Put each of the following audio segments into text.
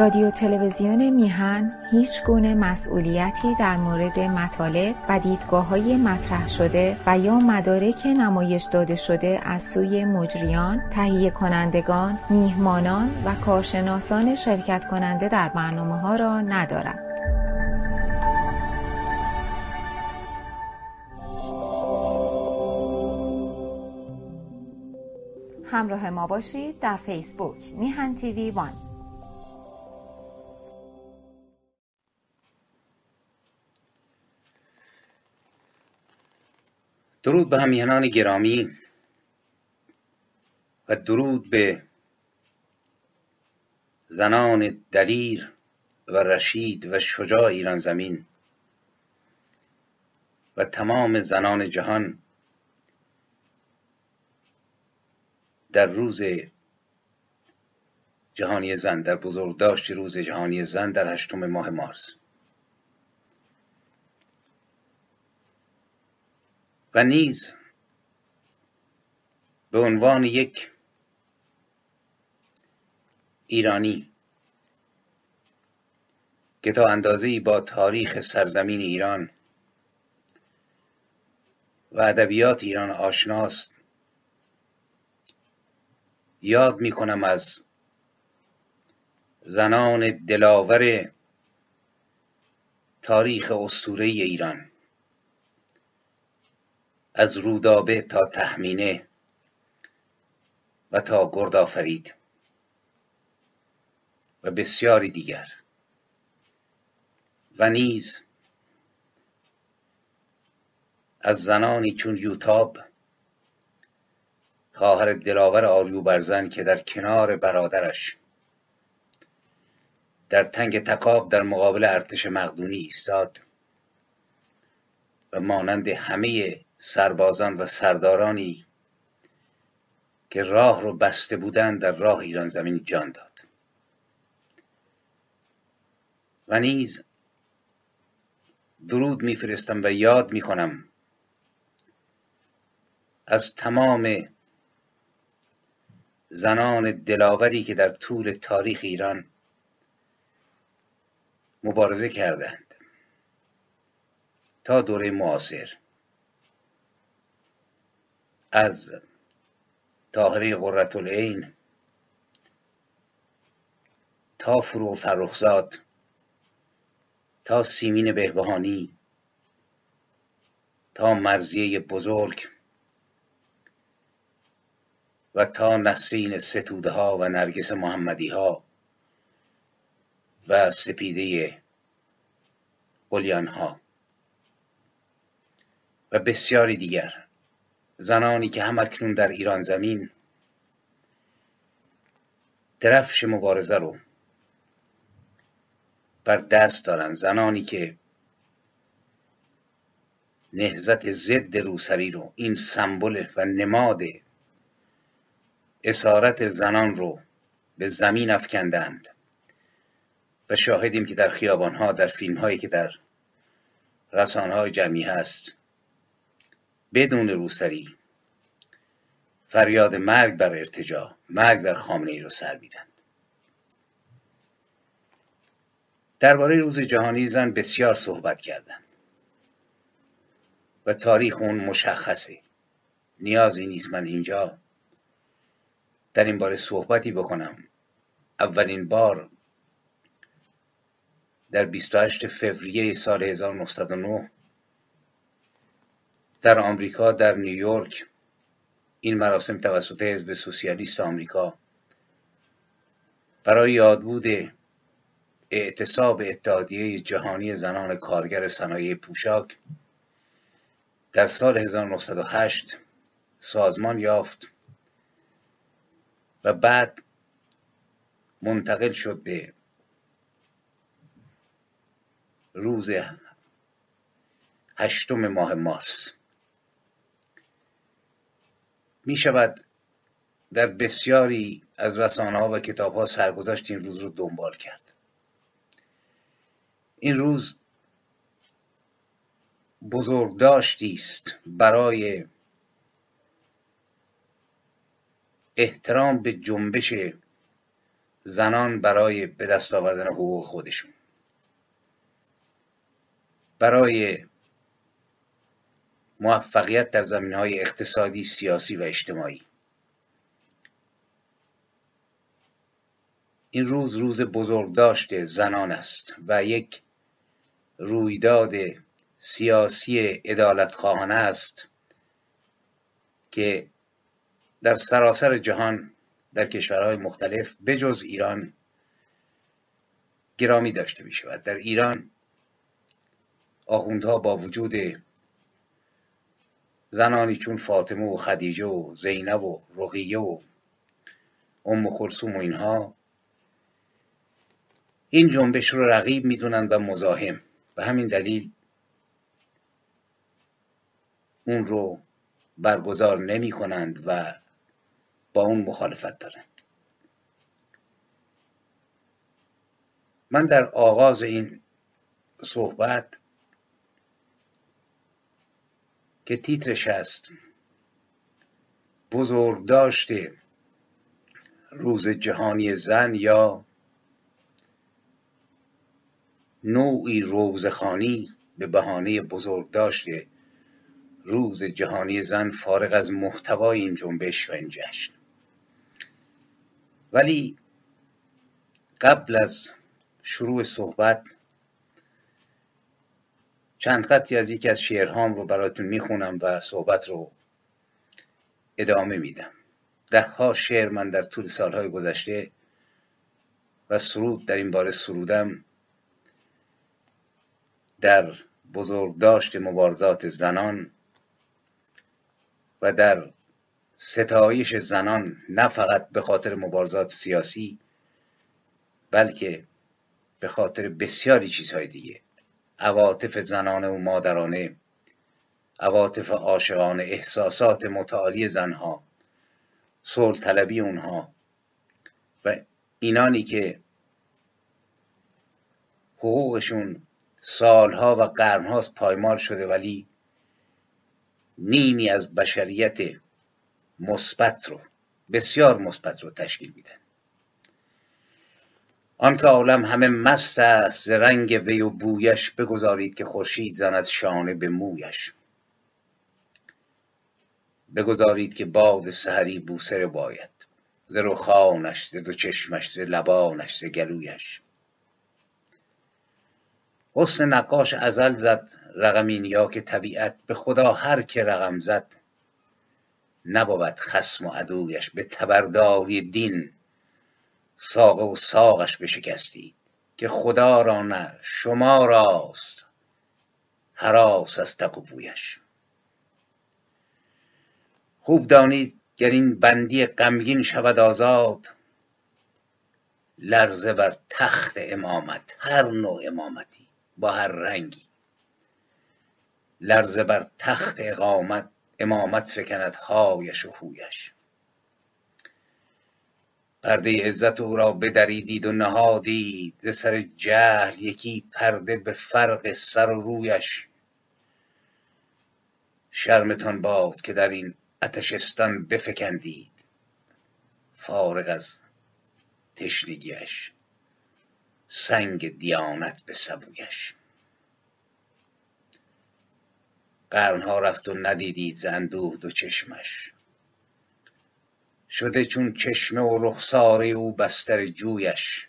رادیو تلویزیون میهن هیچ گونه مسئولیتی در مورد مطالب و دیدگاه های مطرح شده و یا مدارک نمایش داده شده از سوی مجریان، تهیه کنندگان، میهمانان و کارشناسان شرکت کننده در برنامه ها را ندارد. همراه ما باشید در فیسبوک میهن تیوی وان درود به همیهنان گرامی و درود به زنان دلیر و رشید و شجاع ایران زمین و تمام زنان جهان در روز جهانی زن در بزرگداشت روز جهانی زن در هشتم ماه مارس. و نیز به عنوان یک ایرانی که تا اندازه با تاریخ سرزمین ایران و ادبیات ایران آشناست یاد می کنم از زنان دلاور تاریخ اسطوره ایران. از رودابه تا تهمینه و تا گردآفرید و بسیاری دیگر. و نیز از زنانی چون یوتاب خواهر دلاور آریوبرزن که در کنار برادرش در تنگ تکاب در مقابل ارتش مقدونی ایستاد و مانند همه سربازان و سردارانی که راه رو بسته بودند در راه ایران زمین جان داد. و نیز درود میفرستم و یاد می‌کنم از تمام زنان دلاوری که در طول تاریخ ایران مبارزه کردند تا دوره معاصر. از طاهره قررت العین تا فرو فرخزاد تا سیمین بهبهانی تا مرزیه بزرگ و تا نسرین ستوده و نرگس محمدی ها و سپیده قلیان ها و بسیاری دیگر. زنانی که هم اکنون در ایران زمین. درفش مبارزه رو بر دست دارن. زنانی که نهزت ضد روسری رو این سمبل و نماد اسارت زنان رو به زمین افکندند و شاهدیم که در خیابانها در فیلم هایی که در رسانه های جمعی هست بدون روسری. فریاد مرگ بر ارتجا مرگ بر خامنه ای رو سر میدن. درباره روز جهانی زن بسیار صحبت کردند. و تاریخ اون مشخصه. نیازی نیست من اینجا در این باره صحبتی بکنم. اولین بار در 28 فوریه سال 1909 در آمریکا در نیویورک این مراسم توسط حزب سوسیالیست آمریکا. برای یادبود اعتصاب اتحادیه جهانی زنان کارگر صنایع پوشاک در سال 1908 سازمان یافت و بعد منتقل شد به روز هشتم ماه مارس. می شود در بسیاری از رسانه ها و کتاب ها سرگذشت این روز رو دنبال کرد. این روز بزرگداشتی است برای احترام به جنبش زنان برای به دست آوردن حقوق خودشون. برای موفقیت در زمین های اقتصادی، سیاسی و اجتماعی. این روز روز بزرگداشت زنان است و یک رویداد سیاسی ادالت خواهانه است که در سراسر جهان در کشورهای مختلف بجز ایران گرامی داشته می شود در ایران آخوندها با وجود زنانی چون فاطمه و خدیجه و زینب و رقیه و ام خلصوم و اینها این جنبش رو رقیب می‌دونند و مزاحم به همین دلیل اون رو برگزار نمی کنند و با اون مخالفت دارند من در آغاز این صحبت که تیترش هست. بزرگ داشته. روز جهانی زن یا نوعی روزخانی به بهانه بزرگ داشته. روز جهانی زن فارغ از محتوای این جنبش و این جشن. ولی قبل از شروع صحبت چند خطی از یکی از شعرهام رو براتون می‌خونم و صحبت رو ادامه میدم. ده ها شعر من در طول سالهای گذشته و سرود در این باره سرودم در بزرگداشت مبارزات زنان و در ستایش زنان نه فقط به خاطر مبارزات سیاسی بلکه به خاطر بسیاری چیزهای دیگه. عواطف زنانه و مادرانه عواطف عاشقانه احساسات متعالی زنها صلح طلبی اونها و اینانی که حقوقشون سالها و قرنهاست پایمال شده ولی نیمی از بشریت مثبت رو بسیار مثبت رو تشکیل میدن. آنکه عالم همه مست است رنگ وی و بویش بگذارید که خورشید زند شانه به مویش. بگذارید که باد سحری بوسه باید ز رخانش ز دو چشمش ز لبانش ز گلویش. حسن نقاش ازل زد رقمین یا که طبیعت به خدا هر که رقم زد. نبود خسم و عدویش به تبرداری دین. ساقه و ساقش بشکستید که خدا را نه شما راست. هراس از تق و خوب دانید گر این بندی غمگین شود آزاد لرزه بر تخت امامت هر نوع امامتی با هر رنگی. لرزه بر تخت اقامت امامت فکند هایش و هویش پرده عزت او را بدریدید و نهادید. ز سر جهل یکی پرده به فرق سر و رویش. شرمتان باد که در این اتشستان بفکندید. فارغ از تشنگیش. سنگ دیانت به سبویش. قرنها رفت و ندیدید ز اندوه دو چشمش. شده چون چشمه و رخساره او بستر جویش.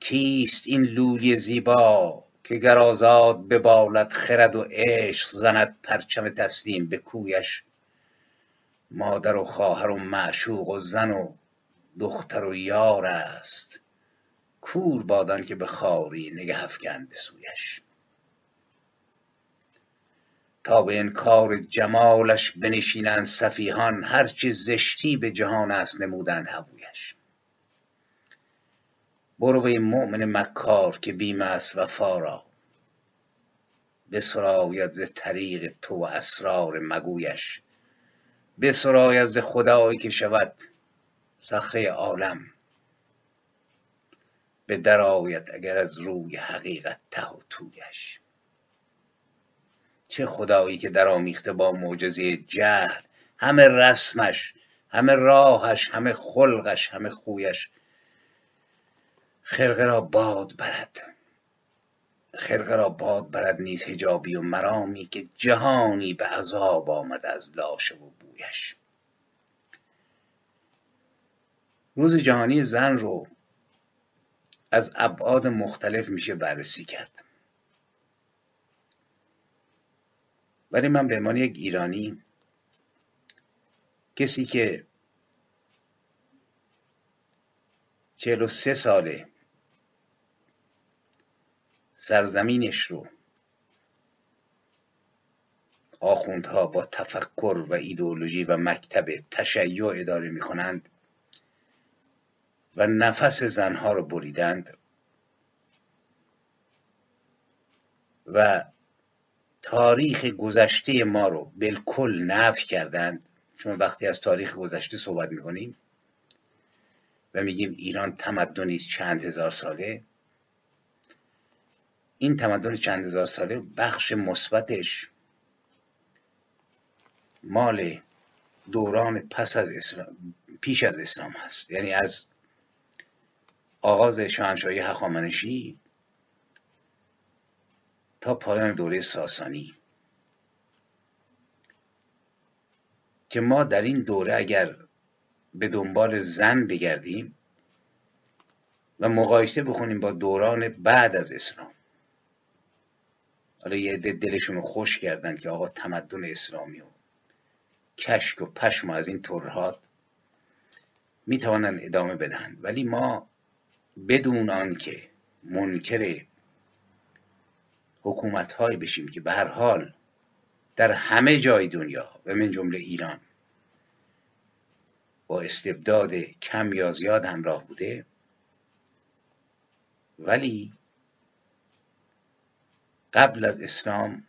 کیست این لولی زیبا که گر آزاد ببالد خرد و عشق زند پرچم تسلیم به کویش؟ مادر و خواهر و معشوق و زن و دختر و یار است. کور باد که به خواری نگه افکند به سویش. تا به انکار جمالش بنشینند سفیهان هرچه زشتی به جهان است نمودند هوویش برو مؤمن مکار که بیم است وفا را. بسراید ز طریق تو و اسرار مگویش. بسراید ز خدایی که شود صخره عالم. به درآید اگر از روی حقیقت ته و تویش. چه خدایی که در آمیخته با معجزه جهل همه رسمش همه راهش همه خلقش همه خویش خرقه را باد برد. خرقه را باد برد نیز هجابی و مرامی که جهانی به عذاب آمد از لاشه و بویش. روز جهانی زن رو از ابعاد مختلف میشه بررسی کرد. ولی من به عنوان یک ایرانی کسی که چهل و سه ساله سرزمینش رو آخوندها با تفکر و ایدئولوژی و مکتب تشیع اداره می کنند و نفس زنها رو بریدند و تاریخ گذشته ما رو بالکل نفی کردند. چون وقتی از تاریخ گذشته صحبت می‌کنیم و میگیم ایران تمدنی چند هزار ساله این تمدن چند هزار ساله بخش مثبتش مال دوران پس از اسلام پیش از اسلام هست. یعنی از آغاز شاهنشاهی هخامنشی تا پایان دوره ساسانی. که ما در این دوره اگر به دنبال زن بگردیم و مقایسه بخونیم با دوران بعد از اسلام. حالا یه عده دلشون خوش کردن که آقا تمدن اسلامی و کشک و پشم از این ترهات می‌توانند ادامه بدهند. ولی ما بدون آنکه منکر حکومت های بشیم که به هر حال در همه جای دنیا و من جمله ایران با استبداد کم یا زیاد همراه بوده ولی قبل از اسلام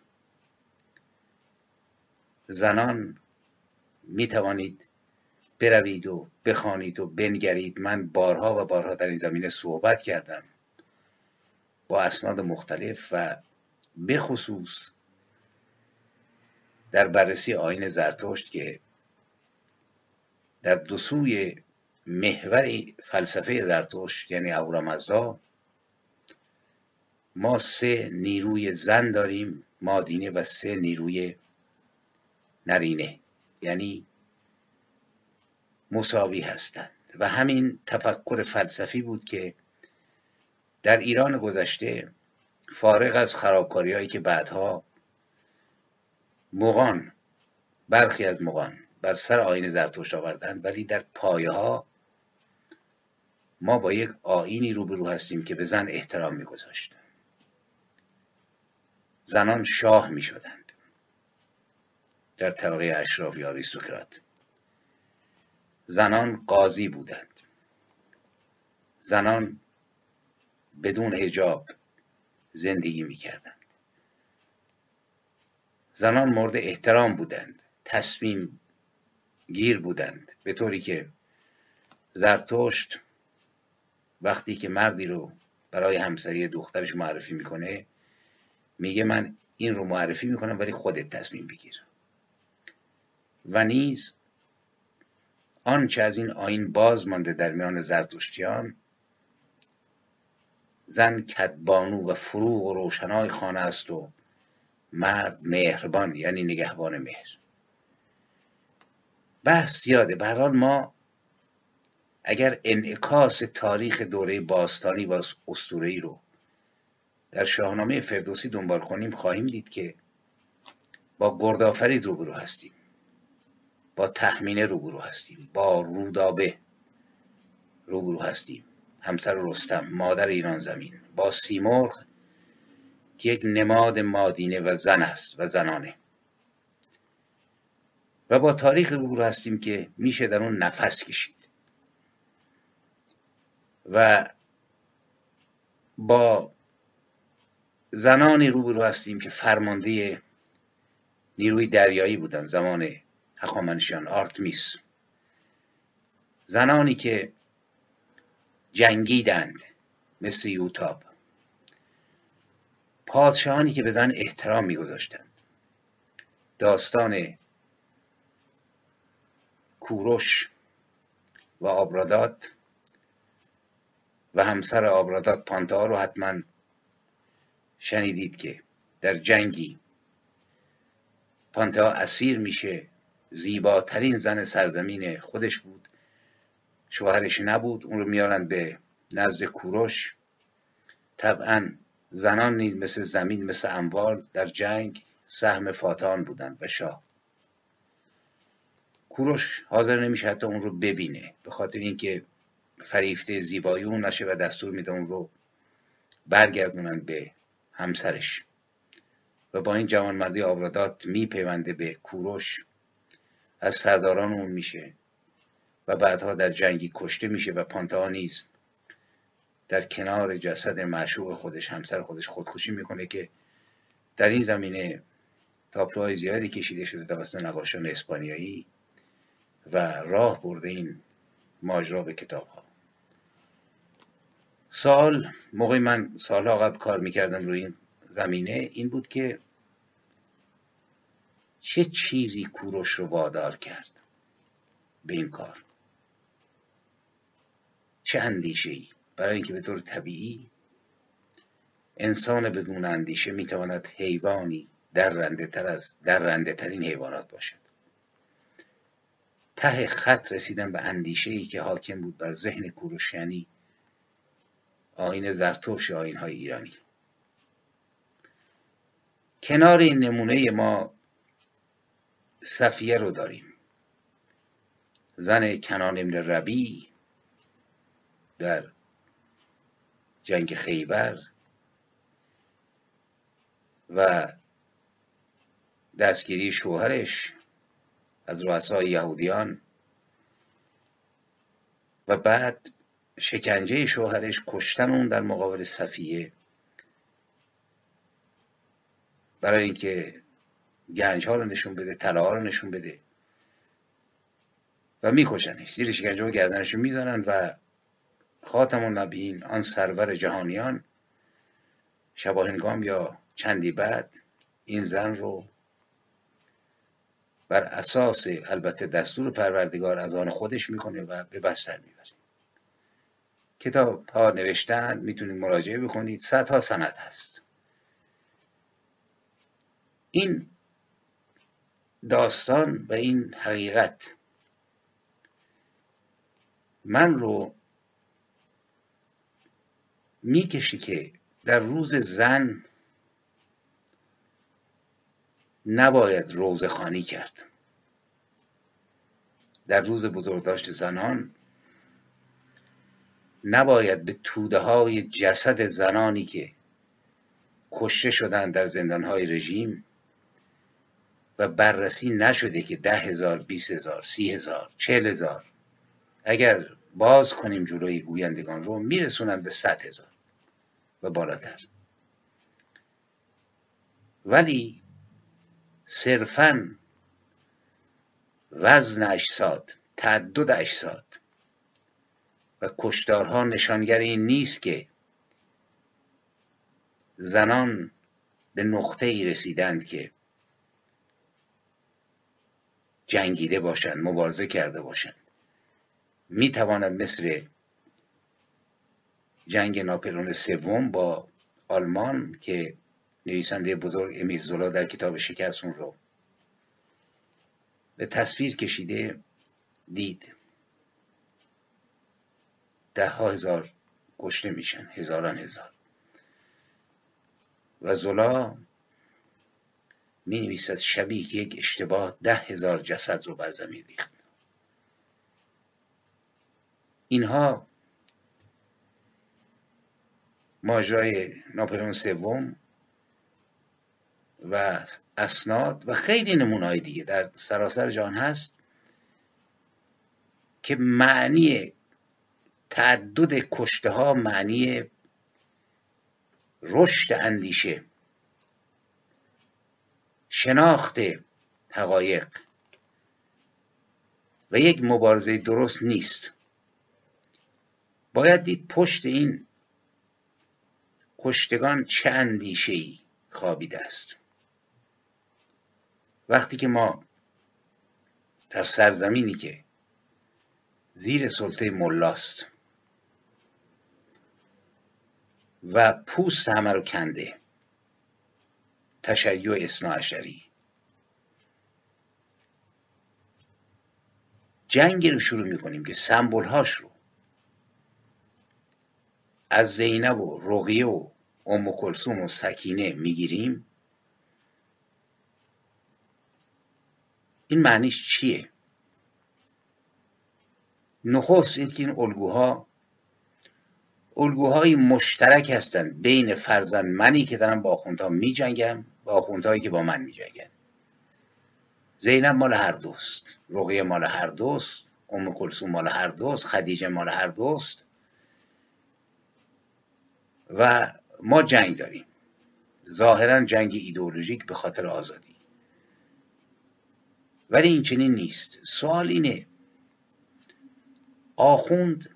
زنان می توانید بروید و بخوانید و بنگرید. من بارها و بارها در این زمینه صحبت کردم با اسناد مختلف و بخصوص در بررسی آین زرتشت که در دو سوی محور فلسفه زرتشت یعنی اهورامزدا ما سه نیروی زن داریم مادینه و سه نیروی نرینه یعنی مساوی هستند. و همین تفکر فلسفی بود که در ایران گذشته فارغ از خرابکاری هایی که بعدها مغان برخی از مغان بر سر آین زرتشت آوردند ولی در پایه ها ما با یک آینی روبرو هستیم که به زن احترام میگذاشت. زنان شاه می شدند در طبقه اشراف یا آریستوکرات. زنان قاضی بودند. زنان بدون حجاب زندگی می کردند زنان مورد احترام بودند تصمیم گیر بودند به طوری که زرتشت وقتی که مردی رو برای همسری دخترش معرفی می‌کنه میگه من این رو معرفی می‌کنم ولی خودت تصمیم بگیر. و نیز آنچه از این آین باز مانده در میان زرتشتیان زن کدبانو و فروغ و روشنای خانه است و مرد مهربان یعنی نگهبان مهر. بحث زیاده. به حال ما اگر انعکاس تاریخ دوره باستانی و اسطوره‌ای رو در شاهنامه فردوسی دنبال کنیم خواهیم دید که با گردآفرید روبرو هستیم. با تحمینه روبرو هستیم. با رودابه روبرو هستیم. همسر رستم مادر ایران زمین. با سیمرغ که یک نماد مادینه و زن است و زنانه. و با تاریخ روبرو هستیم که میشه در اون نفس کشید. و با زنانی روبرو هستیم که فرمانده نیروی دریایی بودن زمان هخامنشیان آرتمیس. زنانی که جنگیدند مثل یوتاب. پادشاهانی که به زن احترام میگذاشتند. داستان کوروش و آبرادات و همسر آبرادات پانتا رو حتما شنیدید که در جنگی پانتا اسیر میشه زیباترین زن سرزمین خودش بود. شوهرش نبود اون رو میارن به نزد کوروش. طبعا زنان نیز مثل زمین مثل اموال در جنگ سهم فاتان بودند و شاه. کوروش حاضر نمیشه حتی اون رو ببینه به خاطر اینکه فریفته زیبایی اون نشه و دستور میده اون رو برگردونن به همسرش. و با این جوانمردی آورادات میپیونده به کوروش. از سرداران اون میشه. و بعدها در جنگی کشته میشه و پانتا نیز در کنار جسد معشوق خودش همسر خودش خودکشی می‌کنه که در این زمینه تاپلوهای زیادی کشیده شده توسط نقاشان اسپانیایی و راه برده این ماجرا به کتاب ها سال موقع من سالها قبل کار می‌کردم روی این زمینه این بود که چه چیزی کوروش رو وادار کرد به این کار؟ چه اندیشه ای برای اینکه به طور طبیعی انسان بدون اندیشه می‌تواند حیوانی در رنده تر از در رنده ترین حیوانات باشد. ته خط رسیدن به اندیشه ای که حاکم بود بر ذهن کوروشیانی آین زرتوش آین های ایرانی. کنار این نمونه ما صفیه رو داریم. زن کنان ابن ربی در جنگ خیبر و دستگیری شوهرش از رؤسای یهودیان و بعد شکنجه شوهرش کشتن اون در مقابل صفیه. برای اینکه گنج ها رو نشون بده طلا رو نشون بده. و میکشنش زیر شکنجه و گردنش رو می‌زنن و خاتم النبیین آن سرور جهانیان. شباهنگام یا چندی بعد این زن رو بر اساس البته دستور پروردگار از آن خودش می‌کنه و به بستر می‌بره کتاب ها نوشتن می‌تونید مراجعه بکنید صدها سند هست. این داستان و این حقیقت من رو می‌کشی که در روز زن نباید روزخانی کرد. در روز بزرگداشت زنان نباید به توده های جسد زنانی که کشته شدن در زندان های رژیم و بررسی نشده که ده هزار بیس هزار سی هزار چهل هزار اگر باز کنیم جلوی گویندگان رو میرسونن به صد هزار و بالاتر. ولی صرفا وزن اجساد تعدد اجساد و کشتارها نشانگر این نیست که زنان به نقطه ای رسیدند که جنگیده باشند مبارزه کرده باشند. می تواند مثل جنگ ناپلون سوم با آلمان که نویسنده بزرگ امیر زولا در کتاب شکست اون رو به تصویر کشیده دید. ده ها هزار کشته میشن هزاران هزار. و زولا می نویسد شبیه یک اشتباه ده هزار جسد رو بر زمین ریخت. اینها ماجرای ناپلون سوم و اسناد و خیلی نمونه‌های دیگه در سراسر جهان هست که معنی تعدد کشته ها معنی رشد اندیشه شناخت حقایق و یک مبارزه درست نیست. باید دید پشت این کشتگان چه اندیشه ای خوابیده است. وقتی که ما در سرزمینی که زیر سلطه ملاست و پوست همه رو کنده تشیع اصناعشری جنگی رو شروع می‌کنیم که سمبول هاش رو از زینب و رقیه و ام کلثوم و سکینه می‌گیریم؟ این معنیش چیه؟ نخست اینکه این الگوها الگوهای مشترک هستند بین فرزند منی که دارم با آخوندها می جنگم و آخوندهایی که با من می جنگم زینب مال هر دوست رقیه مال هر دوست ام کلثوم مال هر دوست خدیجه مال هر دوست. و ما جنگ داریم. ظاهرا جنگ ایدئولوژیک به خاطر آزادی. ولی این چنین نیست. سوال اینه آخوند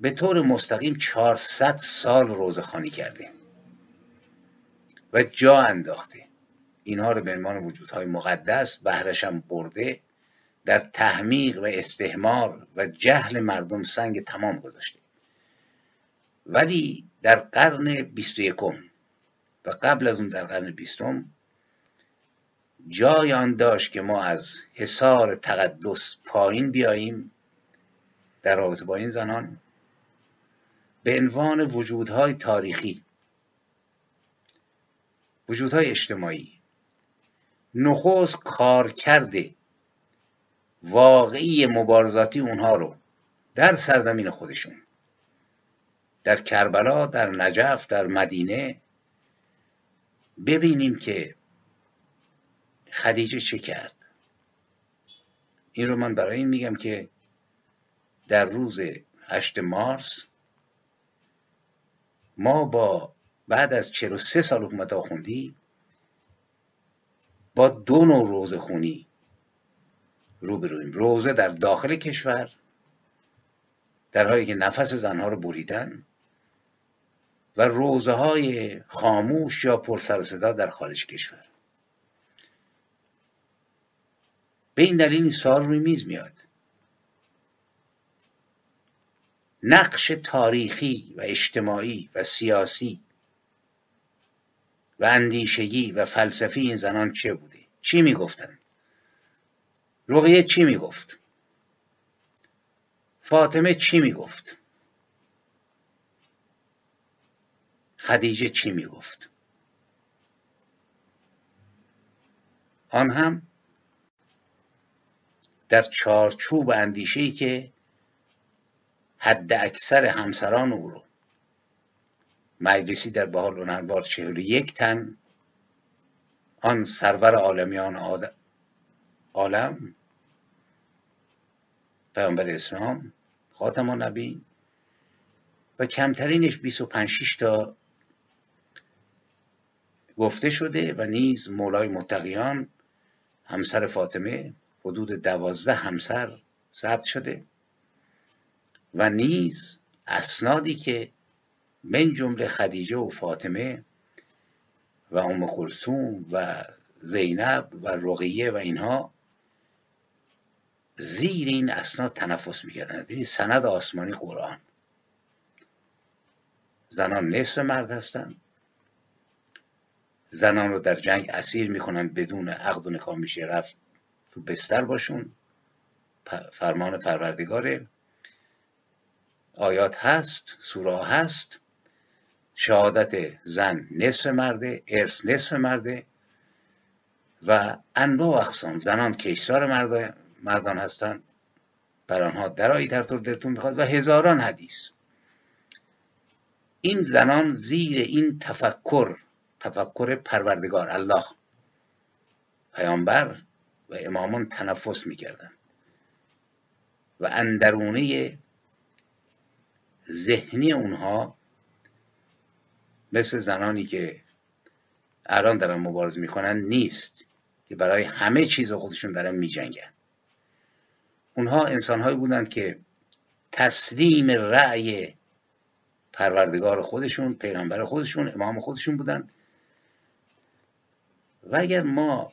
به طور مستقیم 400 سال روزخانی کرده و جا انداخته. اینها رو به عنوان وجودهای مقدس بهرشم برده در تحمیق و استهمار و جهل مردم سنگ تمام گذاشته. ولی در قرن بیست و و قبل از اون در قرن بیستم جای آن داشت که ما از حصار تقدس پایین بیاییم در رابطه با این زنان به عنوان وجودهای تاریخی وجودهای اجتماعی. نخست کار کرده واقعی مبارزاتی اونها رو در سرزمین خودشون. در کربلا در نجف در مدینه. ببینیم که خدیجه چه کرد. این رو من برای این میگم که در روز 8 مارس ما با بعد از 43 سال حکومت آخوندی با دو نوع روزه خونی روبرویم. روزه در داخل کشور در حالی که نفس زنها رو بریدن و روزه های خاموش یا پرسر و صدا در خارج کشور. به این دلیل این سال روی میز میاد. نقش تاریخی و اجتماعی و سیاسی و اندیشگی و فلسفی این زنان چه بوده؟ چی می‌گفتن؟ رقیه چی می‌گفت؟ فاطمه چی می‌گفت؟ خدیجه چی می‌گفت؟ آن هم در چارچوب اندیشه که حد اکثر همسران او رو مجلسی در بحال اونوار چهل یک تن آن سرور عالمیان عالم پیامبر اسلام خاتم نبی و کمترینش 25 تا گفته شده و نیز مولای متقیان همسر فاطمه حدود دوازده همسر ثبت شده و نیز اسنادی که من جمله خدیجه و فاطمه و ام کلثوم و زینب و رقیه و اینها زیر این اسناد تنفس می‌کردن. این سند آسمانی قرآن. زنان نصف مرد هستند زنان رو در جنگ اسیر می‌کنن بدون عقد و نکاح میشه. رفت تو بستر باشون. فرمان پروردگاره آیات هست سوره هست. شهادت زن نصف مرده ارث نصف مرده. و انواع اقسام. زنان کشتار مردان هستند بر آنها درایی در طور دلتون می‌خواد و هزاران حدیث. این زنان زیر این تفکر تفکر پروردگار الله پیامبر و امامان تنفس می‌کردن و اندرونه ذهنی اونها مثل زنانی که الان دارن مبارزه می‌کنن نیست که برای همه چیز خودشون دارن میجنگن. اونها انسانهایی بودند که تسلیم رأی پروردگار خودشون پیغمبر خودشون امام خودشون بودند. و اگر ما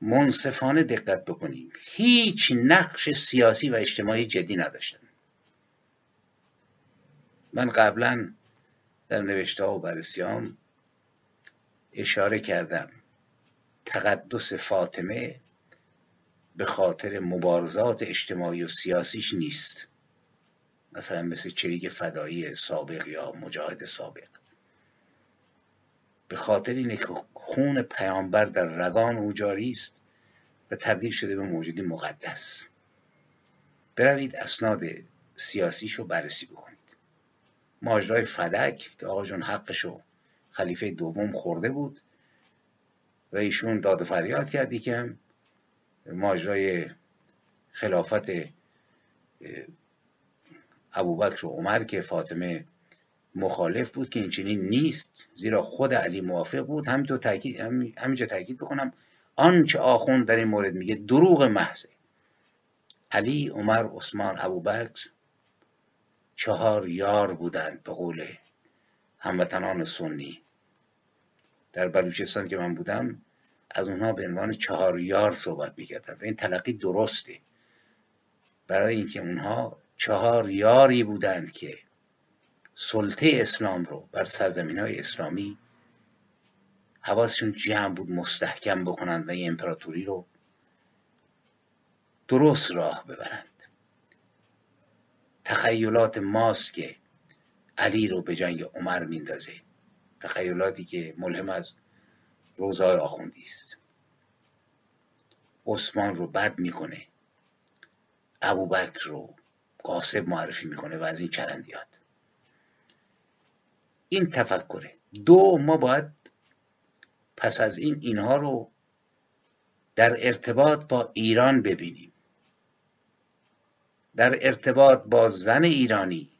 منصفانه دقت بکنیم هیچ نقش سیاسی و اجتماعی جدی نداشتن من قبلا در نوشته و بررسیام اشاره کردم. تقدس فاطمه به خاطر مبارزات اجتماعی و سیاسیش نیست. مثلا مثل چریک فدایی سابق یا مجاهد سابق. به خاطر اینه که خون پیامبر در رگان او جاری است و تبدیل شده به موجودی مقدس. بروید اسناد سیاسیش رو بررسی بکنید. ماجرای فدک که آقا جون حقشو خلیفه دوم خورده بود و ایشون داد و فریاد کردی که ماجرای خلافت ابوبکر و عمر که فاطمه مخالف بود که این چنین نیست زیرا خود علی موافق بود. همینطور تاکید همینجا تاکید بکنم آنچه آخوند در این مورد میگه دروغ محضه. علی عمر عثمان ابوبکر چهار یار بودند به قول هموطنان سنی. در بلوچستان که من بودم از اونها به عنوان چهار یار صحبت می‌کردن و این تلقی درسته. برای اینکه اونها چهار یاری بودند که سلطه اسلام رو بر سرزمین های اسلامی حواسشون جمع بود مستحکم بکنند و این امپراتوری رو درست راه ببرند. تخیلات ماست که علی رو به جنگ عمر میندازه. تخیلاتی که ملهم از روزهای آخوندی است. عثمان رو بد می‌کنه. ابوبکر رو قاسب معرفی می‌کنه و از این چرندیات این تفکره. دو ما باید پس از این اینها رو در ارتباط با ایران ببینیم. در ارتباط با زن ایرانی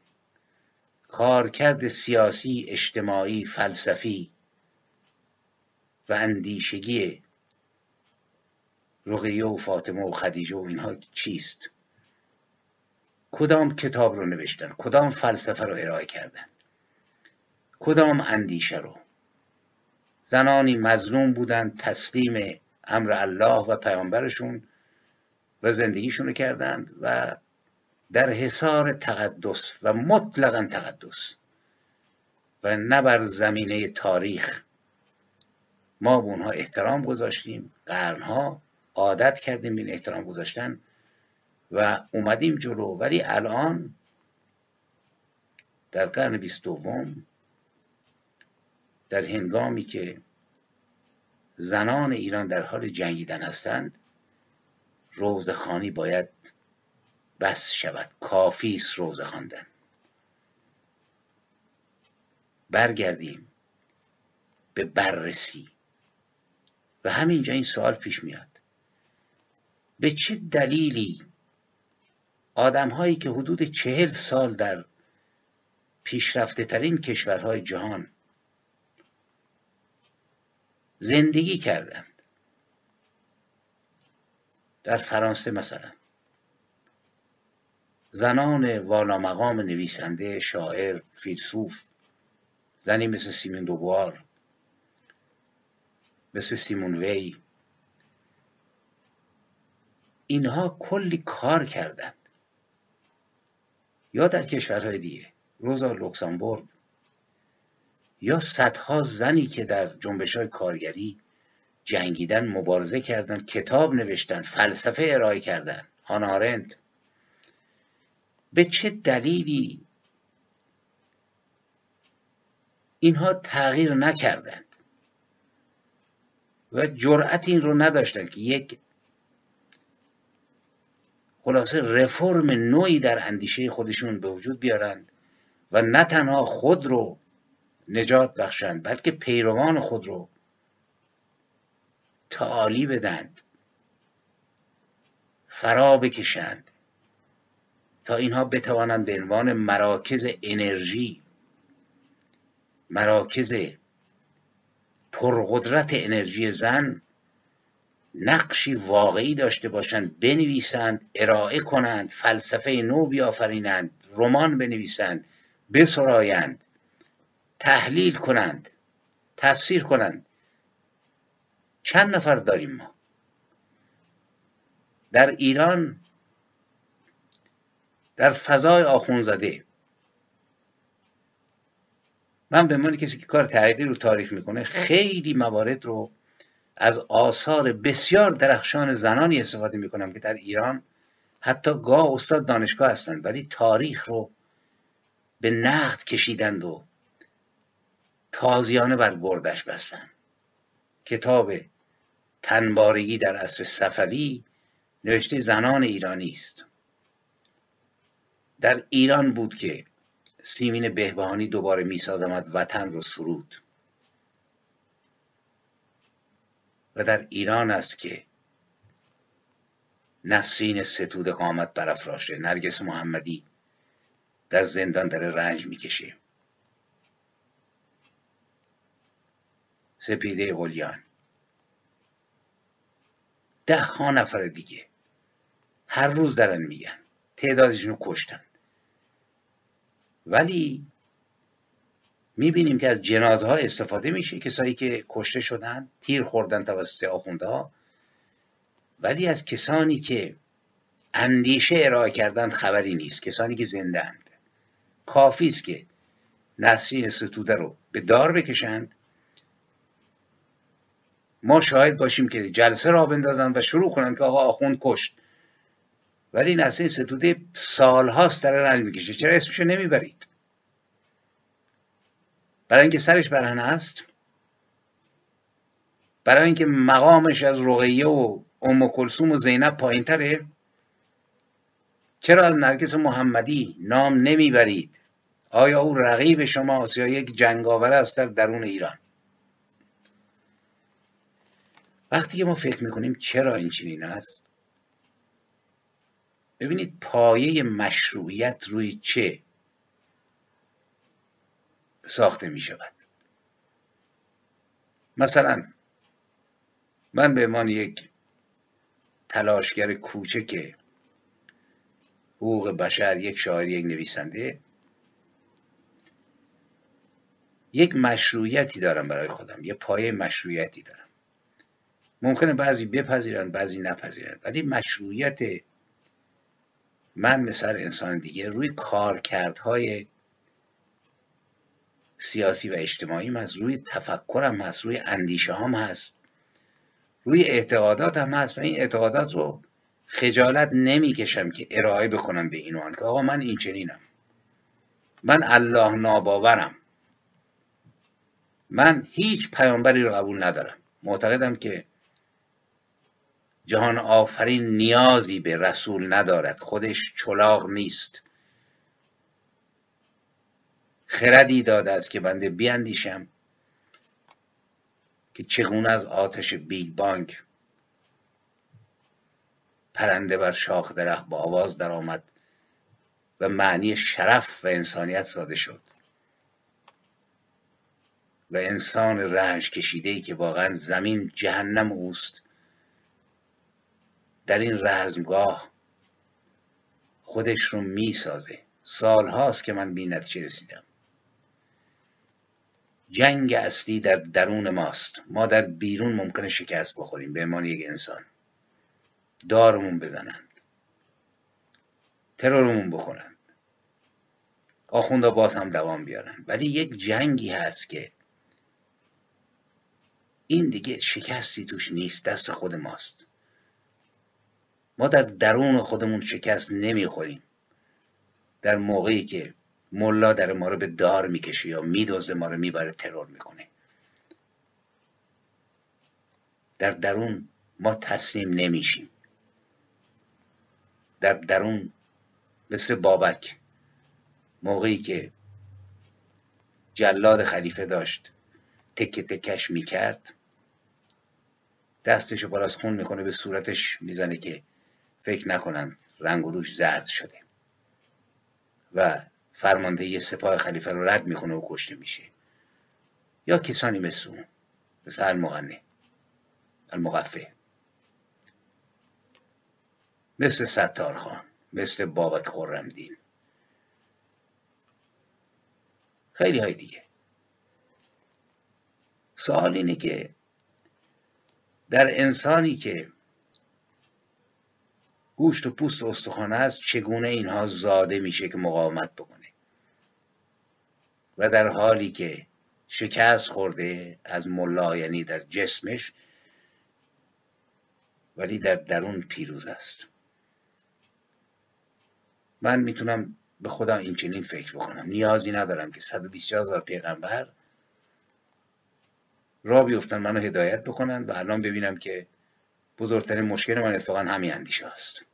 کارکرد سیاسی اجتماعی فلسفی و اندیشگی رقیه و فاطمه و خدیجه و اینها چیست؟ کدام کتاب رو نوشتن؟ کدام فلسفه رو ارائه کردن؟ کدام اندیشه رو؟ زنانی مظلوم بودند تسلیم امر الله و پیامبرشون و زندگیشون رو کردند و در حصار تقدس و مطلقا تقدس و نه بر زمینه تاریخ ما به اونها احترام گذاشتیم قرنها عادت کردیم این احترام گذاشتن و اومدیم جلو. ولی الان در قرن بیست دوم در هنگامی که زنان ایران در حال جنگیدن هستند روزخانی باید بس شود. کافی است روزه خواندن. برگردیم به بررسی. و همینجا این سوال پیش میاد. به چه دلیلی آدم هایی که حدود چهل سال در پیشرفته ترین کشورهای جهان زندگی کردند در فرانسه مثلا زنان والا مقام نویسنده شاعر فیلسوف زنی مثل سیمون دوبوار مثل سیمون وی. اینها کلی کار کردند. یا در کشورهای دیگه روزا لوکسامبورگ یا صدها زنی که در جنبش های کارگری جنگیدن مبارزه کردن کتاب نوشتن فلسفه ارائه کردن هانارنت. به چه دلیلی اینها تغییر نکردند؟ و جرأت این رو نداشتند که یک خلاصه رفرم نوعی در اندیشه خودشون به وجود بیارند و نه تنها خود رو نجات بخشند بلکه پیروان خود رو تعالی بدند فرا بکشند تا اینها بتوانند به عنوان مراکز انرژی مراکز پرقدرت انرژی زن نقشی واقعی داشته باشند بنویسند ارائه کنند فلسفه نو بیافرینند رمان بنویسند بسرایند تحلیل کنند تفسیر کنند. چند نفر داریم ما؟ در ایران در فضای آخونزاده من به عنوان کسی که کار تحقیقی رو تاریخ می‌کنه خیلی موارد رو از آثار بسیار درخشان زنانی استفاده می‌کنم که در ایران حتی گاه استاد دانشگاه هستند ولی تاریخ رو به نقد کشیدند و تازیانه بر بردش بستن کتاب تنبارگی در عصر صفوی نوشته زنان ایرانی است. در ایران بود که سیمین بهبهانی دوباره میسازمد وطن رو سرود. و در ایران است که نسرین ستود قامت برافراشته. نرگس محمدی در زندان داره رنج می‌کشه. سپیده قلیان ده ها نفر دیگه هر روز دارن میگن. تعدادشون رو کشتن. ولی می‌بینیم که از جنازه ها استفاده میشه کسایی که کشته شدن تیر خوردن توسط آخونده ولی از کسانی که اندیشه ارائه کردن خبری نیست کسانی که زندند کافی است که نسرین ستوده رو به دار بکشند ما شاهد باشیم که جلسه را بندازن و شروع کنند که آقا آخوند کشت. ولی نسرین ستوده سالهاست در رنج می‌کشه. چرا اسمشو نمی‌برید؟ برای اینکه سرش برهنه است. برای اینکه مقامش از رقیه و ام کلسوم و زینب پایین تره چرا از نرگس محمدی نام نمی‌برید؟ آیا او رقیب شما یا یک جنگاور است در درون ایران؟ وقتی که ما فکر می‌کنیم چرا این چنین است ببینید پایه مشروعیت روی چه ساخته می شود. مثلا من به عنوان یک تلاشگر کوچک حقوق بشر یک شاعر یک نویسنده یک مشروعیتی دارم برای خودم یه پایه مشروعیتی دارم. ممکنه بعضی بپذیرند بعضی نپذیرند ولی مشروعیت من مثل انسان دیگه روی کارکردهای سیاسی و اجتماعی هست روی تفکرم هست روی اندیشه هم هست روی اعتقادات هم هست و این اعتقادات رو خجالت نمی‌کشم که ارائه بکنم به اینوان که آقا من این چنینم من الله ناباورم. من هیچ پیامبری رو قبول ندارم. معتقدم که جهان آفرین نیازی به رسول ندارد. خودش چلاغ نیست. خردی داده است که بنده بیاندیشم که چگونه از آتش بیگ بانک پرنده بر شاخ درخت با آواز درآمد و معنی شرف و انسانیت ساده شد. و انسان رنج کشیده ای که واقعا زمین جهنم اوست. در این رزمگاه خودش رو می‌سازه. سال هاست که من بی نتیجه رسیدم. جنگ اصلی در درون ماست. ما در بیرون ممکنه شکست بخوریم به عنوان یک انسان. دارمون بزنند. ترورمون بخورند. آخوندا باز هم دوام بیارن. ولی یک جنگی هست که این دیگه شکستی توش نیست. دست خود ماست. ما در درون خودمون شکست نمی‌خوریم. در موقعی که ملا در ما رو به دار می‌کشه یا میدزده ما رو می‌بره ترور می‌کنه. در درون ما تسلیم نمیشیم. در درون مثل بابک موقعی که جلاد خلیفه داشت تکه تکش می‌کرد دستشو بالا از خون می‌کنه به صورتش می‌زنه که فکر نکنن رنگ و روش زرد شده. و فرمانده سپاه خلیفه رو رد می‌کنه و کشته میشه. یا کسانی مثل اون مثل المغنه المغفه. مثل ستار خان مثل بابک خورمدین خیلی های دیگه. سوال اینه که در انسانی که گوشت و پوست و استخوانه است چگونه اینها زاده میشه که مقاومت بکنه؟ و در حالی که شکست خورده از ملا یعنی در جسمش ولی در درون پیروز است. من می‌تونم به خدا این چنین فکر بکنم. نیازی ندارم که 124 هزار پیغمبر را بیفتن منو هدایت بکنن و الان ببینم که بزرگترین مشکل من اتفاقا همین اندیشه است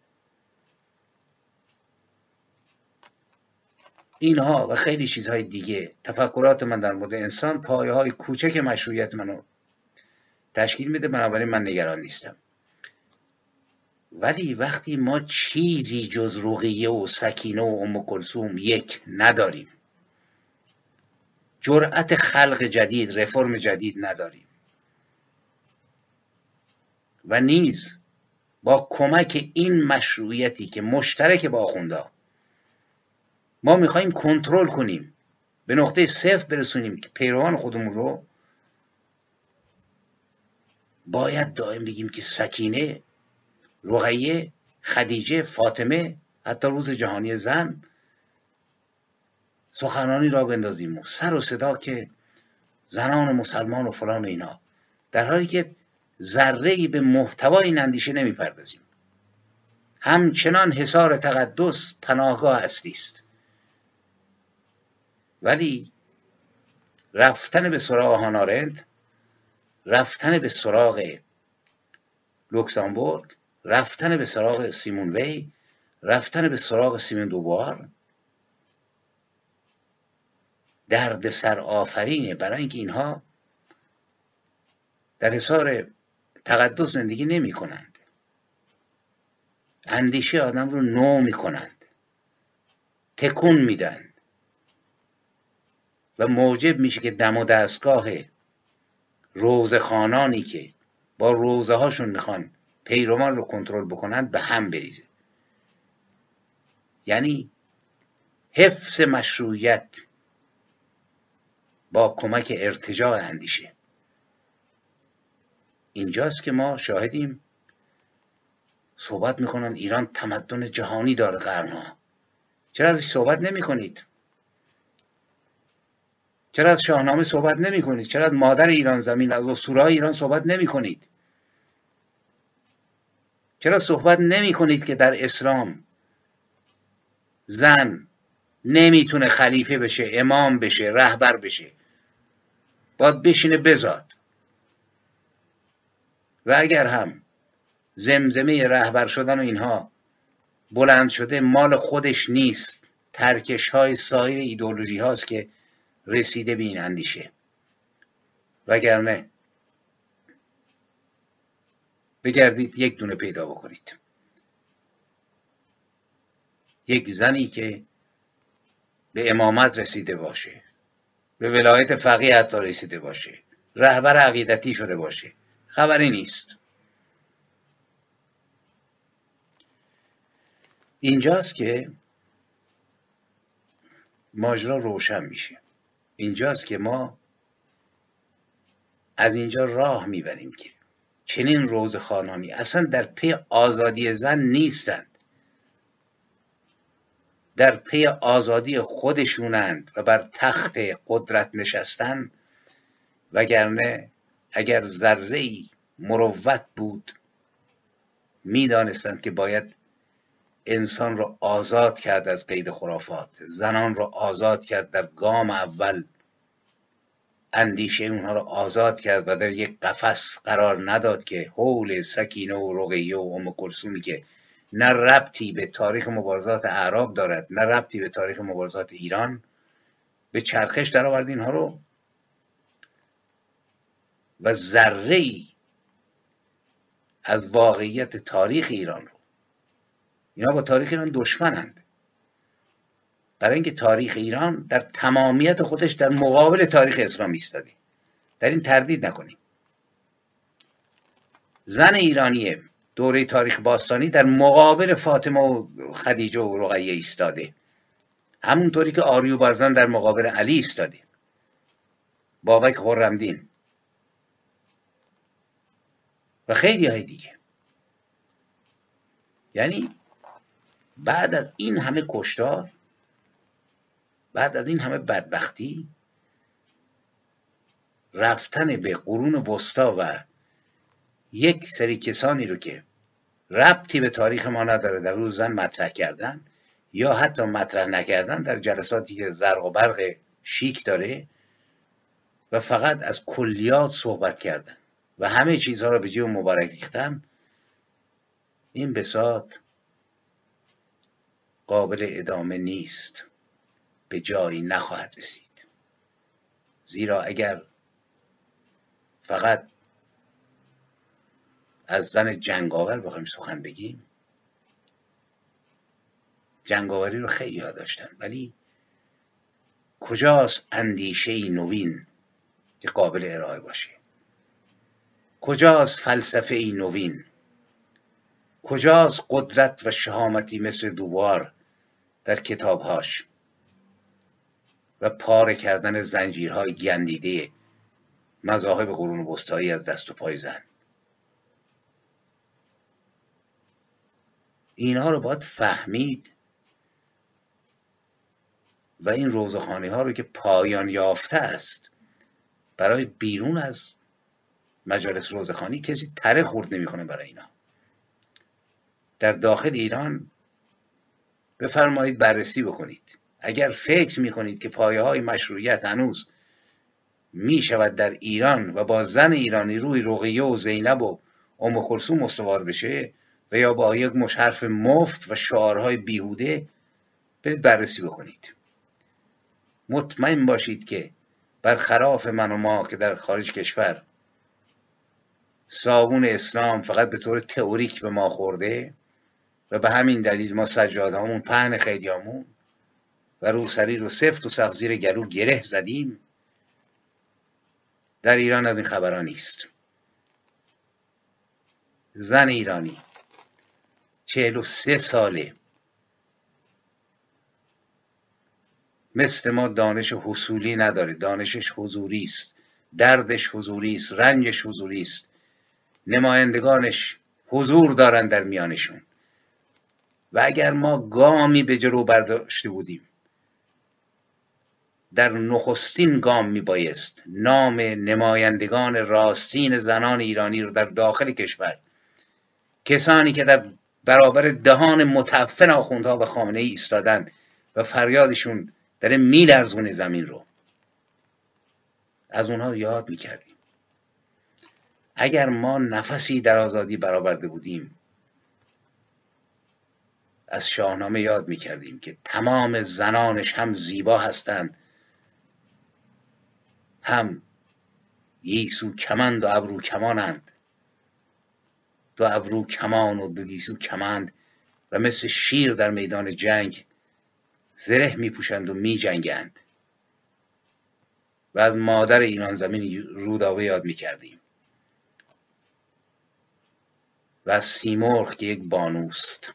اینها و خیلی چیزهای دیگه تفکرات من در مورد انسان پایه های کوچک مشروعیت منو تشکیل میده بنابراین من نگران نیستم. ولی وقتی ما چیزی جز رقیه و سکینه و ام کلثوم یک نداریم جرأت خلق جدید رفرم جدید نداریم. و نیز با کمک این مشروعیتی که مشترک با آخونده ما می‌خوایم کنترل کنیم به نقطه صفر برسونیم که پیروان خودمون رو باید دائم بگیم که سکینه رقیه خدیجه فاطمه حتی روز جهانی زن سخنانی را بندازیم و سر و صدا که زنان مسلمان و فلان و اینا. در حالی که ذره به محتوای این اندیشه نمی‌پردازیم. همچنان حصار تقدس پناهگاه اصلی است. ولی رفتن به سراغ هانارند رفتن به سراغ لوکسامبورگ رفتن به سراغ سیمون وی رفتن به سراغ سیمون دوبار درد سر آفرینه برای اینکه اینها در حصار تقدس زندگی نمی کنند اندیشه آدم رو نو می کنند تکون میدن. و موجب میشه که دم و دستگاه روزخانانی که با روزه هاشون می‌خوان پیروان رو کنترل بکنند به هم بریزه. یعنی حفظ مشروعیت با کمک ارتجاع اندیشه. اینجاست که ما شاهدیم صحبت می‌کنن ایران تمدن جهانی داره قرنها چرا ازش صحبت نمی کنید؟ چرا از شاهنامه صحبت نمی کنید؟ چرا از مادر ایران زمین از اسطوره ایران صحبت نمی کنید؟ چرا صحبت نمی کنید که در اسلام زن نمی‌تونه خلیفه بشه امام بشه رهبر بشه باید بشینه بزاد و اگر هم زمزمه رهبر شدن و اینها بلند شده مال خودش نیست ترکش های سایر ایدولوژی هاست که رسیده به این اندیشه. وگرنه بگردید یک دونه پیدا بکنید. یک زنی که به امامت رسیده باشه به ولایت فقیه حتی رسیده باشه رهبر عقیدتی شده باشه. خبری نیست. اینجاست که ماجرا روشن میشه. اینجاست که ما از اینجا راه می‌بریم که چنین روزخانانی اصلا در پی آزادی زن نیستند. در پی آزادی خودشونند و بر تخت قدرت نشستن وگرنه اگر ذره مروت بود می‌دانستند که باید انسان را آزاد کرد از قید خرافات زنان را آزاد کرد در گام اول. اندیشه اونها را آزاد کرد و در یک قفس قرار نداد که حول سکینه و رقیه و ام کلثومی که نه ربطی به تاریخ مبارزات اعراب دارد نه ربطی به تاریخ مبارزات ایران به چرخش در آورد اینها رو و ذره ای از واقعیت تاریخ ایران رو. اینا با تاریخ ایران دشمنند. برای اینکه تاریخ ایران در تمامیت خودش در مقابل تاریخ اسلام ایستاده. در این تردید نکنیم. زن ایرانی دوره تاریخ باستانی در مقابل فاطمه و خدیجه و رقیه ایستاده. همونطوری که آریو بارزان در مقابل علی ایستاده. بابک خرمدین. و خیلی های دیگه. یعنی بعد از این همه کشتار بعد از این همه بدبختی رفتن به قرون وسطا و یک سری کسانی رو که ربطی به تاریخ ما نداره در روز زن مطرح کردن یا حتی مطرح نکردن در جلساتی که زرق و برق شیک داره و فقط از کلیات صحبت کردن. و همه چیزها را به جیب مبارک ریختن این بساط قابل ادامه نیست. به جایی نخواهد رسید. زیرا اگر فقط از زن جنگاور بخوایم سخن بگیم جنگاوری رو خیلی ها داشتن. ولی کجاست اندیشه نوین که قابل ارائه باشه؟ کجاست فلسفه نوین؟ کجاست قدرت و شهامتی مثل دوبار در کتابهاش؟ و پاره کردن زنجیرهای گندیده مذاهب قرون وسطایی از دست و پای زن. اینها رو باید فهمید و این روزخانی ها رو که پایان یافته است برای بیرون از مجالس روزخانی کسی تره خورد نمی‌کنه برای اینا. در داخل ایران بفرمایید بررسی بکنید. اگر فکر می‌کنید که پایه های مشروعیت هنوز می شود در ایران و با زن ایرانی روی رقیه و زینب و ام کلثوم استوار بشه و یا با یک مشحرف مفت و شعارهای بیهوده برید بررسی بکنید. مطمئن باشید که برخلاف من و ما که در خارج کشور صابون اسلام فقط به طور تئوریک به ما خورده و به همین دلیل ما همون پهن خیلیامون و روسری رو سفت و سخت زیر گلو گره زدیم. در ایران از این خبرها نیست. زن ایرانی چهل و سه ساله. مثل ما دانش حصولی نداره. دانشش حضوری است دردش حضوری است رنجش حضوری است نمایندگانش حضور دارن در میانشون. و اگر ما گامی به جلو برداشته بودیم در نخستین گام می بایست نام نمایندگان راستین زنان ایرانی رو در داخل کشور کسانی که در برابر دهان متفن آخوندها و خامنه ای ایستادن و فریادشون داره میلرزونه زمین رو از اونها یاد می‌کردیم. اگر ما نفسی در آزادی برآورده بودیم از شاهنامه یاد می‌کردیم که تمام زنانش هم زیبا هستند. هم گیسو کمند و ابرو کمانند. دو ابرو کمان و دو گیسو کمند و مثل شیر در میدان جنگ زره میپوشند و میجنگند. و از مادر ایران زمین رودابه یاد می‌کردیم. و سیمرغ که یک بانوست.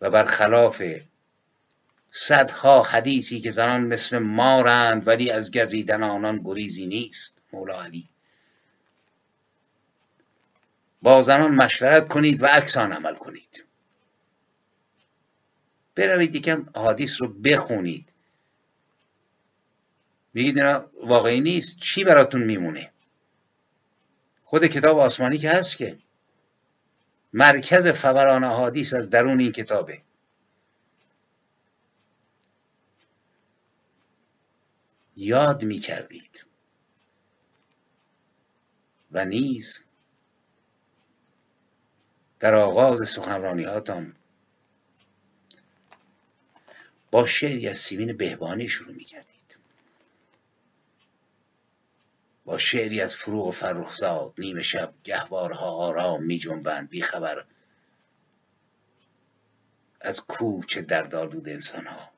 و برخلاف صدها حدیثی که زنان مثل مارند ولی از گزیدن آنان گریزی نیست مولا علی. با زنان مشورت کنید و عکسان عمل کنید. بروید یکم حادیث رو بخونید. بگید اینا واقعی نیست؟ چی براتون میمونه؟ خود کتاب آسمانی که هست که مرکز فوران حادیث از درون این کتابه. یاد می کردید و نیز در آغاز سخنرانی هاتان با شعری از سیمین بهبانی شروع می کردید با شعری از فروغ فرخزاد نیمه شب گهوارها آرام می جنبند بی خبر از کوچه در انسان انسانها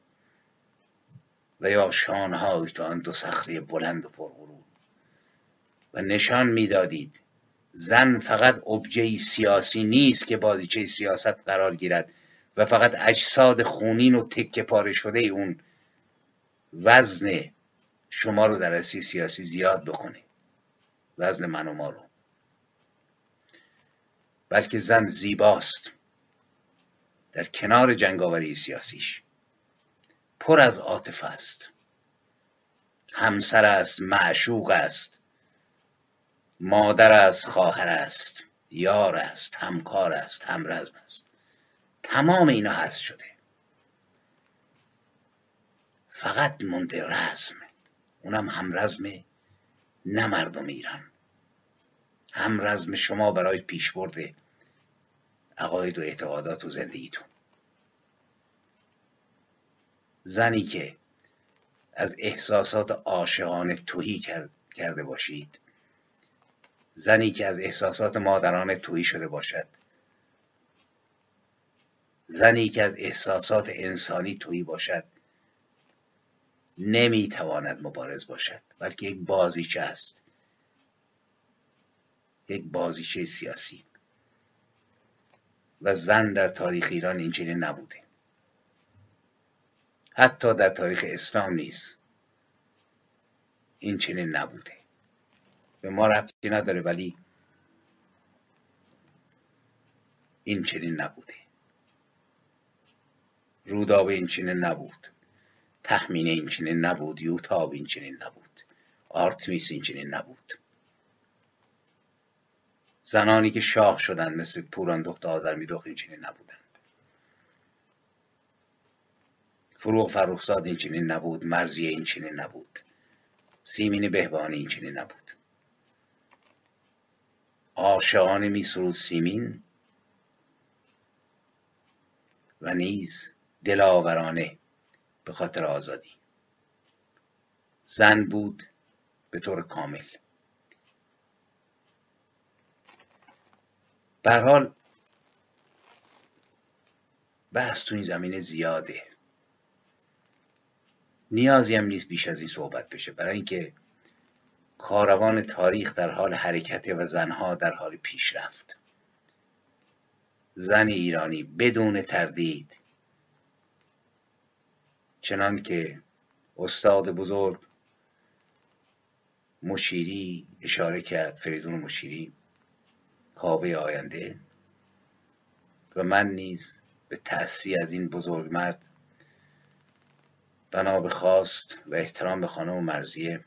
و یا شانهای تو آن دو صخره بلند و پرغرور و نشان می‌دادید زن فقط ابژه سیاسی نیست که بازیچه سیاست قرار گیرد و فقط اجساد خونین و تکه پاره شده اون وزن شما رو در اسی سیاسی زیاد بکنه وزن من و ما رو. بلکه زن زیباست. در کنار جنگاوری سیاسیش. پر از عاطفه است. همسر است معشوق است. مادر است خواهر است. یار است همکار است همرزم است. تمام اینا هست شده. فقط مونده رزم. اونم همرزم نه مردم ایران. همرزم شما برای پیش برده عقاید و اعتقادات و زندگیتون. زنی که از احساسات عاشقانه توهی کرده باشید زنی که از احساسات مادران توهی شده باشد زنی که از احساسات انسانی تویی باشد نمی‌تواند مبارز باشد بلکه یک بازیچه است. یک بازیچه سیاسی. و زن در تاریخ ایران اینچنین نبوده. حتی در تاریخ اسلام نیست این چنین نبوده. به ما ربطی نداره ولی این چنین نبوده. روداب این چنین نبود. تخمین این چنین نبود یوتاب این چنین نبود آرتمیس این چنین نبود. زنانی که شاه شدند مثل پوران دخت آذرمیدخت این چنین نبودند. فروغ فرخزاد این چنین نبود مرزیه این چنین نبود سیمین بهبانی این چنین نبود. عاشقانه می سرود سیمین و نیز دلاورانه به خاطر آزادی. زن بود به طور کامل. به حال بحث تو این زمینه زیاده. نیازی هم نیست بیش از این صحبت بشه. برای اینکه کاروان تاریخ در حال حرکت و زنها در حال پیشرفت. زن ایرانی بدون تردید چنان که استاد بزرگ مشیری اشاره کرد فریدون مشیری کاوه آینده. و من نیز به تأسی از این بزرگ مرد بنا به خواست و احترام به خانم مرزیه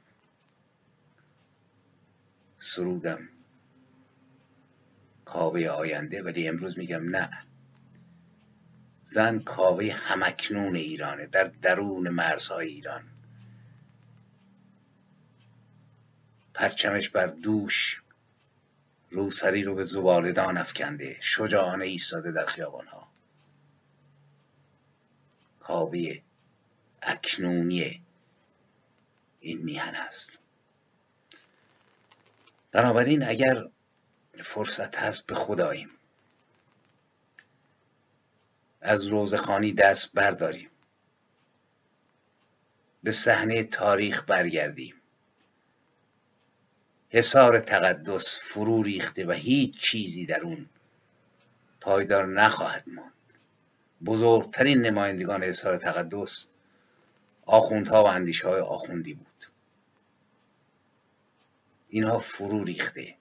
سرودم. کاوه آینده ولی امروز میگم نه. زن کاوه همکنون ایرانه در درون مرزهای ایران. پرچمش بر دوش روسری رو به زبالدان افکنده شجاعانه ایستاده در خیابانها. کاوه اکنونی این میهن است. بنابراین اگر فرصت هست به خداییم. از روزخانی دست برداریم. به صحنه تاریخ برگردیم. حصار تقدس فرو ریخته و هیچ چیزی در اون پایدار نخواهد ماند. بزرگترین نمایندگان حصار تقدس آخوندها و اندیشه های آخوندی بود. اینها فرو ریخته.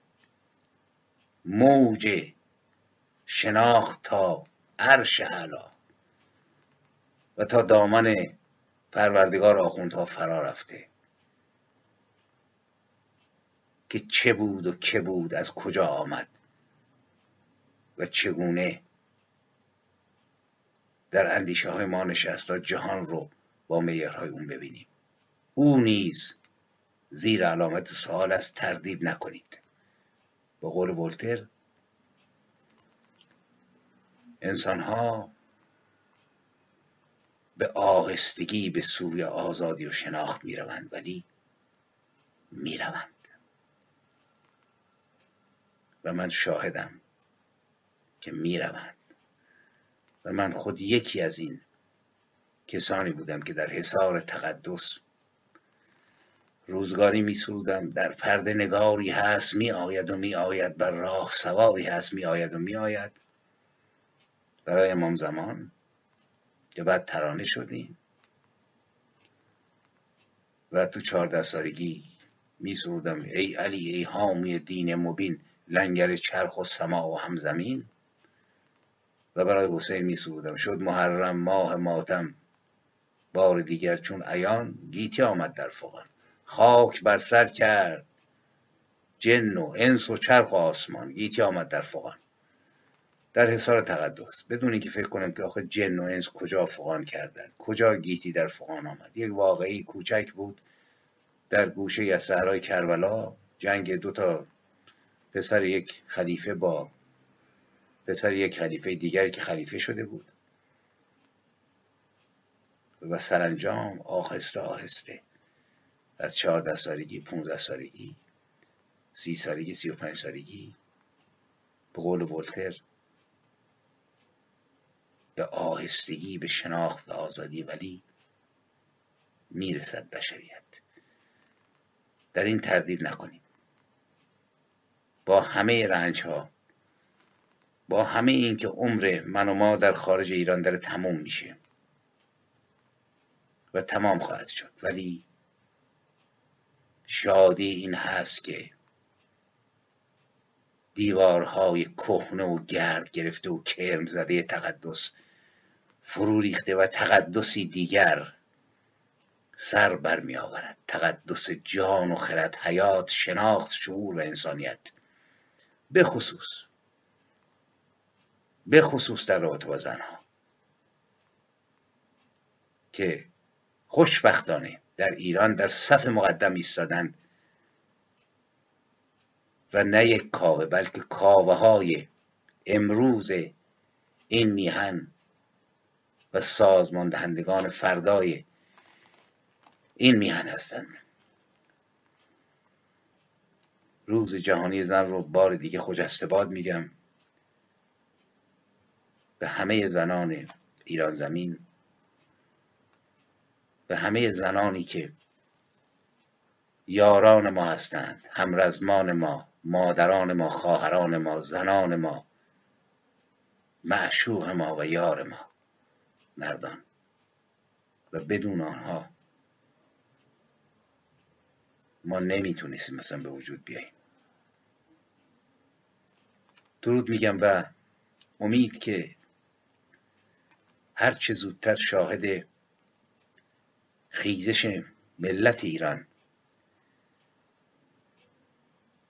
موج شناخت تا عرش علا و تا دامن پروردگار آخوندها فرا رفته. که چه بود و که بود از کجا آمد و چگونه در اندیشه های ما نشست تا جهان رو با میارهای اون ببینیم. او نیز زیر علامت سوال است تردید نکنید. به قول ولتر انسانها به آهستگی به سوی آزادی و شناخت می‌روند ولی می‌روند. و من شاهدم که می‌روند. و من خود یکی از این کسانی بودم که در حصار تقدس روزگاری می سرودم در پرده نگاری هست می آید و می آید بر راه سواری هست می آید و می آید برای امام زمان که بعد ترانه شدیم. و تو چهارده سالگی می سرودم ای علی ای حامی دین مبین لنگر چرخ و سما و هم زمین و برای حسین می سرودم شد محرم ماه ماتم. بار دیگر چون عیان گیتی آمد در فغان. خاک بر سر کرد جن و انس و چرخ و آسمان گیتی آمد در فغان. در حصار تقدس. بدون اینکه فکر کنم که آخه جن و انس کجا فغان کردند کجا گیتی در فغان آمد. یک واقعی کوچک بود در گوشه از صحرای کربلا. جنگ دو تا پسر یک خلیفه با پسر یک خلیفه دیگری که خلیفه شده بود. و سرانجام آهسته آهسته. از چهارده سالگی پونزده سالگی سی سالگی سی و پنج سالگی به قول ولتر به آهستگی به شناخت و آزادی ولی می‌رسد بشریت. در این تردید نکنیم. با همه رنج ها با همه این که عمر من و ما در خارج ایران داره تموم میشه و تمام خواهد شد. ولی شادی این هست که دیوارهای کهنه و گرد گرفته و کرم زده تقدس فرو ریخته و تقدسی دیگر سر برمی آورد. تقدس جان و خرد حیات شناخت شعور و انسانیت. به خصوص به خصوص در رابطه با زنها که خوشبختانه در ایران در صف مقدم ایستادند و نه یک کاوه بلکه کاوه های امروز این میهن و سازمان دهندگان فردای این میهن هستند. روز جهانی زن رو بار دیگه خجسته باد میگم. به همه زنان ایران زمین. به همه زنانی که یاران ما هستند همرزمان ما مادران ما خواهران ما زنان ما معشوق ما و یار ما. مردان و بدون آنها ما نمی‌تونستیم مثلا به وجود بیاییم. درود میگم و امید که هر چه زودتر شاهد خیزش ملت ایران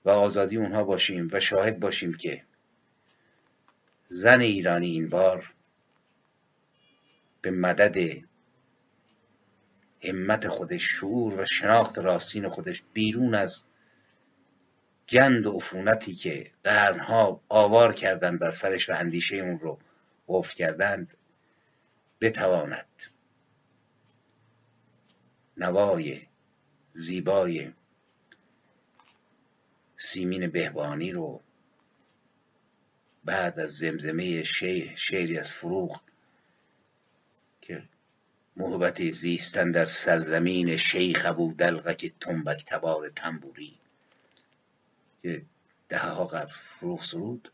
و آزادی اونها باشیم و شاهد باشیم که زن ایرانی این بار به مدد همت خودش شعور و شناخت راستین خودش بیرون از گند و عفونتی که قرنها آوار کردند بر سرش و اندیشه اون رو قفل کردند بتواند نوای زیبای سیمین بهبانی رو بعد از زمزمه شعری از فروغ که محبت زیستن در سرزمین شیخ ابو دلغک تنبک تبار تنبوری که ده ها قبل فروغ سرود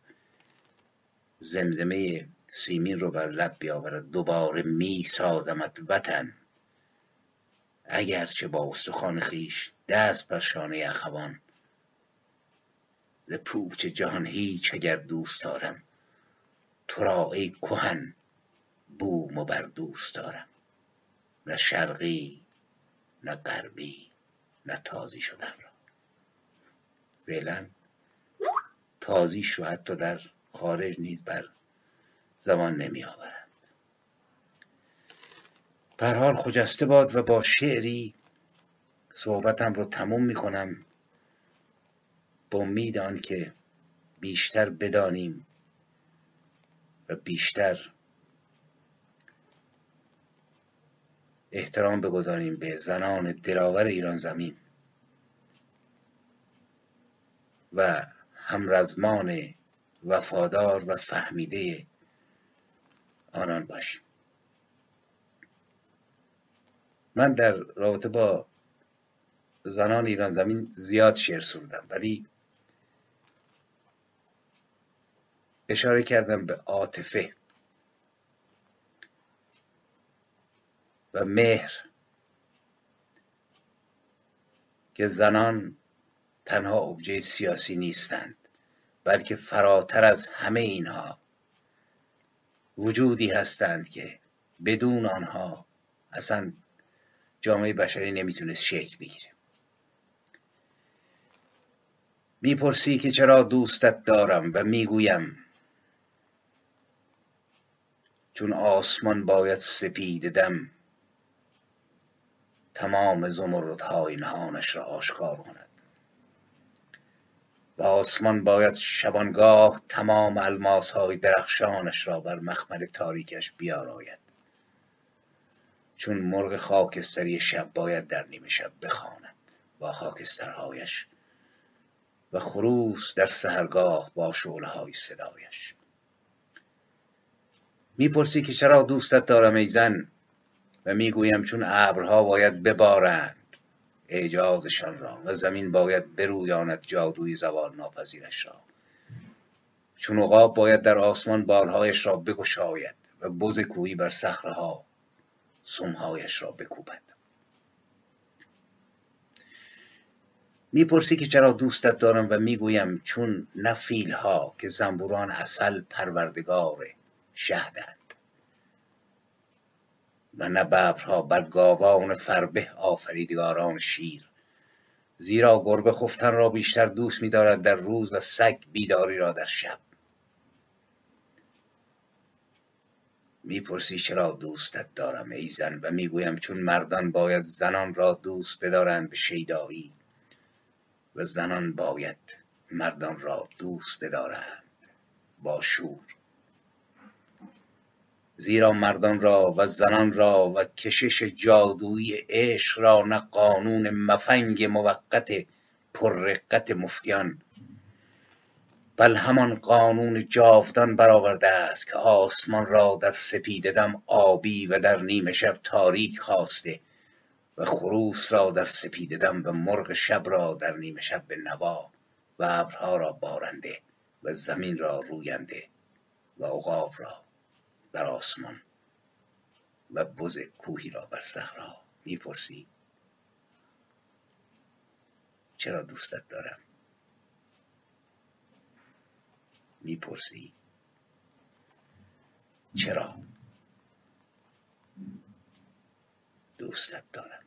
زمزمه سیمین رو بر لب بیاورد. دوباره می سازمت وطن. اگرچه با استخوان خیش دست بر شانه اخوان ز پوچ جهان هیچ اگر دوست دارم. تو را ای کهن بوم و بر دوست دارم. نه شرقی نه غربی نه تازی شدن را. فعلا تازی شو حتی در خارج نیز بر زمان نمی آورد پر حال خجسته باد و با شعری صحبتم رو تموم می کنم. با امید آنکه بیشتر بدانیم و بیشتر احترام بگذاریم به زنان دلاور ایران زمین و همرزمان وفادار و فهمیده آنان باشیم. من در رابطه با زنان ایران زمین زیاد شعر سرودم ولی اشاره کردم به عاطفه. و مهر که زنان تنها ابژه سیاسی نیستند بلکه فراتر از همه اینها وجودی هستند که بدون آنها اصلا جامعه بشری نمی‌تونست شکل بگیره. می‌پرسی که چرا دوستت دارم و می‌گویم چون آسمان باید سپید دم تمام زمردهای نهانش را آشکار کند. و آسمان باید شبانگاه تمام های درخشانش را بر مخمل تاریکش بیاراید. چون مرغ خاکستری شب باید در نیمه شب بخواند با خاکسترهایش و خروس در سهرگاه با شعله های صدایش. می‌پرسی که چرا دوستت دارم ای زن؟ و می‌گویم چون ابرها باید ببارند اعجازشان را و زمین باید برویاند جادوی زوال ناپذیرش را. چون عقاب باید در آسمان بالهایش را بگشاید و بز کوهی بر صخرهها سمهایش را بکوبد. می‌پرسی که چرا دوستت دارم و می‌گویم چون نه ها که زنبوران اصل پروردگار شهدند. و نه ببرها بر گاوان فربه آفریدگاران شیر. زیرا گربه خفتن را بیشتر دوست می‌دارد در روز و سگ بیداری را در شب. می‌پرسی چرا دوستت دارم ای زن؟ و می‌گویم چون مردان باید زنان را دوست بدارند به شیدایی. و زنان باید مردان را دوست بدارند با شور. زیرا مردان را و زنان را و کشش جادویی عشق را نه قانون مفنگ موقت پررقت مفتیان. بل همان قانون جاودان برآورده است که آسمان را در سپیده دم آبی و در نیمه شب تاریک خواسته و خروس را در سپیده دم و مرغ شب را در نیمه شب به نوا و ابرها را بارنده و زمین را روینده و عقاب را. در آسمان و بز کوهی را بر صخرهها می‌پرسی. چرا دوستت دارم؟ می‌پرسی. چرا؟ دوستت دارم.